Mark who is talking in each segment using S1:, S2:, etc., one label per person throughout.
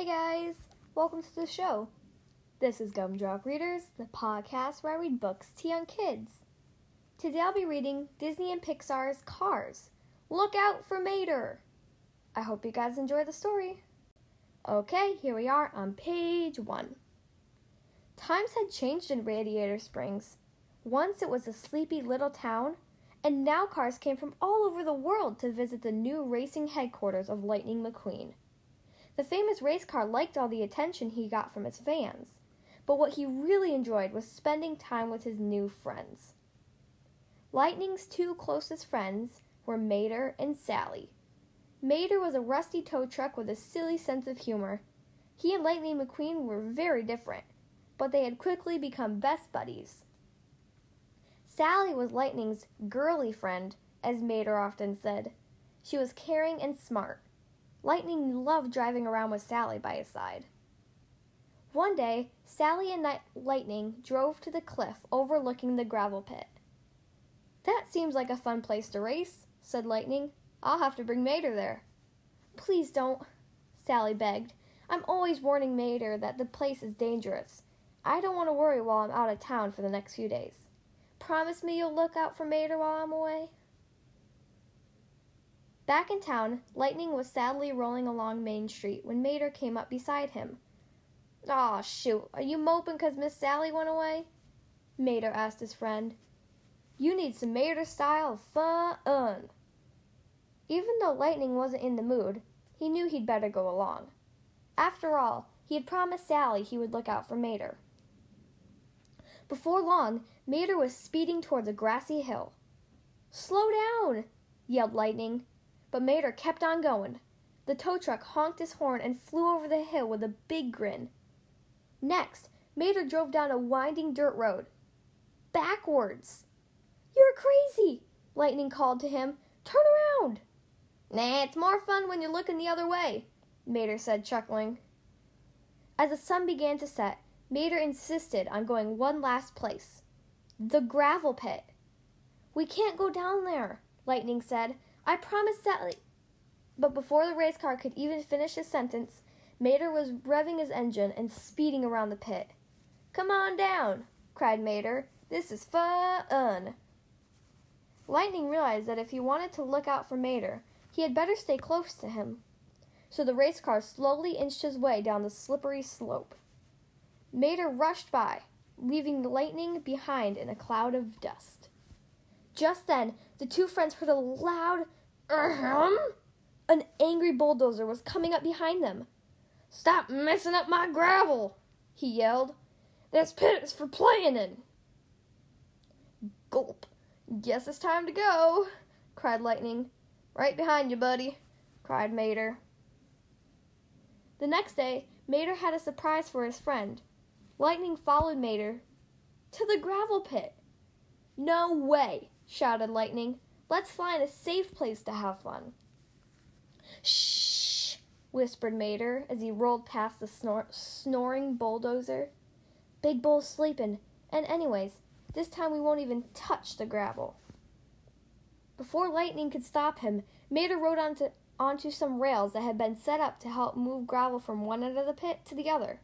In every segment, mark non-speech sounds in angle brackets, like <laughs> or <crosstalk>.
S1: Hey guys, welcome to the show. This is Gumdrop Readers, the podcast where I read books to young kids. Today I'll be reading Disney and Pixar's Cars. Look out for Mater! I hope you guys enjoy the story. Okay, here we are on page one. Times had changed in Radiator Springs. Once it was a sleepy little town, and now cars came from all over the world to visit the new racing headquarters of Lightning McQueen. The famous race car liked all the attention he got from his fans, but what he really enjoyed was spending time with his new friends. Lightning's two closest friends were Mater and Sally. Mater was a rusty tow truck with a silly sense of humor. He and Lightning McQueen were very different, but they had quickly become best buddies. Sally was Lightning's girly friend, as Mater often said. She was caring and smart. Lightning loved driving around with Sally by his side. One day, Sally and Lightning drove to the cliff overlooking the gravel pit. That seems like a fun place to race, said Lightning. I'll have to bring Mater there. Please don't, Sally begged. I'm always warning Mater that the place is dangerous. I don't want to worry while I'm out of town for the next few days. Promise me you'll look out for Mater while I'm away? Back in town, Lightning was sadly rolling along Main Street when Mater came up beside him. Aw, shoot, are you moping 'cause Miss Sally went away? Mater asked his friend. You need some Mater style fun. Even though Lightning wasn't in the mood, he knew he'd better go along. After all, he had promised Sally he would look out for Mater. Before long, Mater was speeding towards a grassy hill. Slow down! yelled Lightning but Mater kept on going. The tow truck honked his horn and flew over the hill with a big grin. Next, Mater drove down a winding dirt road. Backwards! You're crazy! Lightning called to him. Turn around! Nah, it's more fun when you're looking the other way, Mater said, chuckling. As the sun began to set, Mater insisted on going one last place the gravel pit. We can't go down there, Lightning said. I promised Sally. But before the race car could even finish his sentence, Mater was revving his engine and speeding around the pit. Come on down, cried Mater. This is fun. Lightning realized that if he wanted to look out for Mater, he had better stay close to him. So the race car slowly inched his way down the slippery slope. Mater rushed by, leaving Lightning behind in a cloud of dust. Just then, the two friends heard a loud ahem. An angry bulldozer was coming up behind them. Stop messing up my gravel, he yelled. This pit is for playing in. Gulp. Guess it's time to go, cried Lightning. Right behind you, buddy, cried Mater. The next day, Mater had a surprise for his friend. Lightning followed Mater to the gravel pit. No way, shouted Lightning. Let's find a safe place to have fun. Shh, whispered Mater as he rolled past the snor- snoring bulldozer. Big Bull's sleeping, and anyways, this time we won't even touch the gravel. Before Lightning could stop him, Mater rode onto, onto some rails that had been set up to help move gravel from one end of the pit to the other.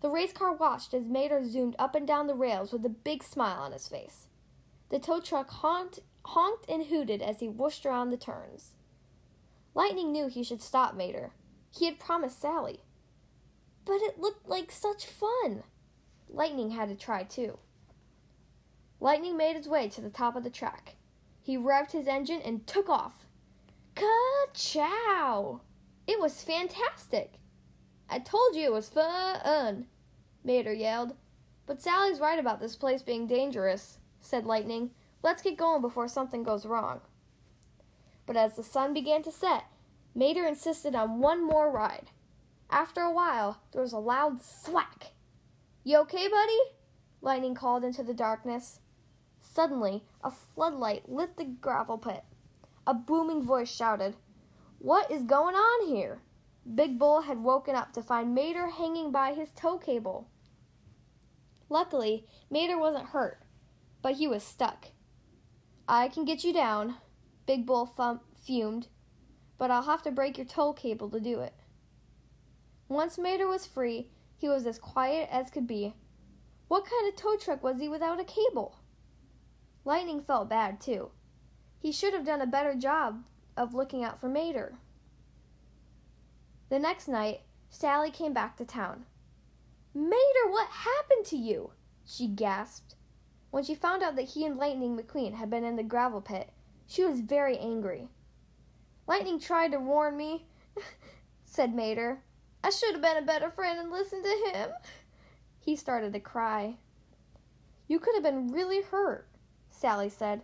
S1: The race car watched as Mater zoomed up and down the rails with a big smile on his face. The tow truck honked, honked and hooted as he whooshed around the turns. Lightning knew he should stop Mater. He had promised Sally. But it looked like such fun. Lightning had to try too. Lightning made his way to the top of the track. He revved his engine and took off. Ka-chow! It was fantastic. I told you it was fun, Mater yelled. But Sally's right about this place being dangerous said Lightning. Let's get going before something goes wrong. But as the sun began to set, Mater insisted on one more ride. After a while, there was a loud thwack. You okay, buddy? Lightning called into the darkness. Suddenly, a floodlight lit the gravel pit. A booming voice shouted, What is going on here? Big Bull had woken up to find Mater hanging by his tow cable. Luckily, Mater wasn't hurt, but he was stuck. I can get you down, Big Bull fumed, but I'll have to break your tow cable to do it. Once Mater was free, he was as quiet as could be. What kind of tow truck was he without a cable? Lightning felt bad, too. He should have done a better job of looking out for Mater. The next night, Sally came back to town. Mater, what happened to you? she gasped. When she found out that he and Lightning McQueen had been in the gravel pit, she was very angry. Lightning tried to warn me, <laughs> said Mater. I should have been a better friend and listened to him. He started to cry. You could have been really hurt, Sally said.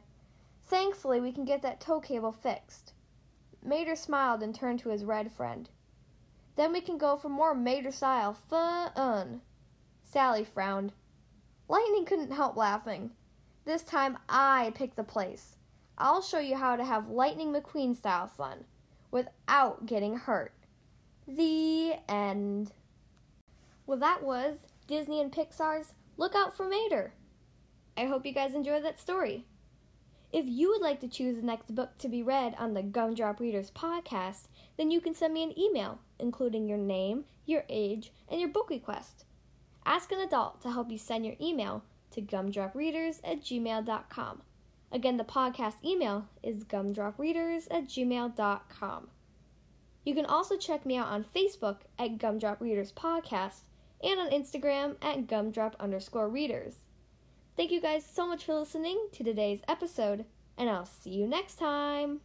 S1: Thankfully, we can get that tow cable fixed. Mater smiled and turned to his red friend. Then we can go for more Mater style fun. Sally frowned. Lightning couldn't help laughing. This time I picked the place. I'll show you how to have Lightning McQueen style fun without getting hurt. The end. Well, that was Disney and Pixar's Look Out for Mater. I hope you guys enjoyed that story. If you would like to choose the next book to be read on the Gumdrop Readers podcast, then you can send me an email, including your name, your age, and your book request. Ask an adult to help you send your email to gumdropreaders at gmail.com. Again, the podcast email is gumdropreaders at gmail.com. You can also check me out on Facebook at Gumdrop Readers Podcast and on Instagram at gumdrop underscore readers. Thank you guys so much for listening to today's episode, and I'll see you next time.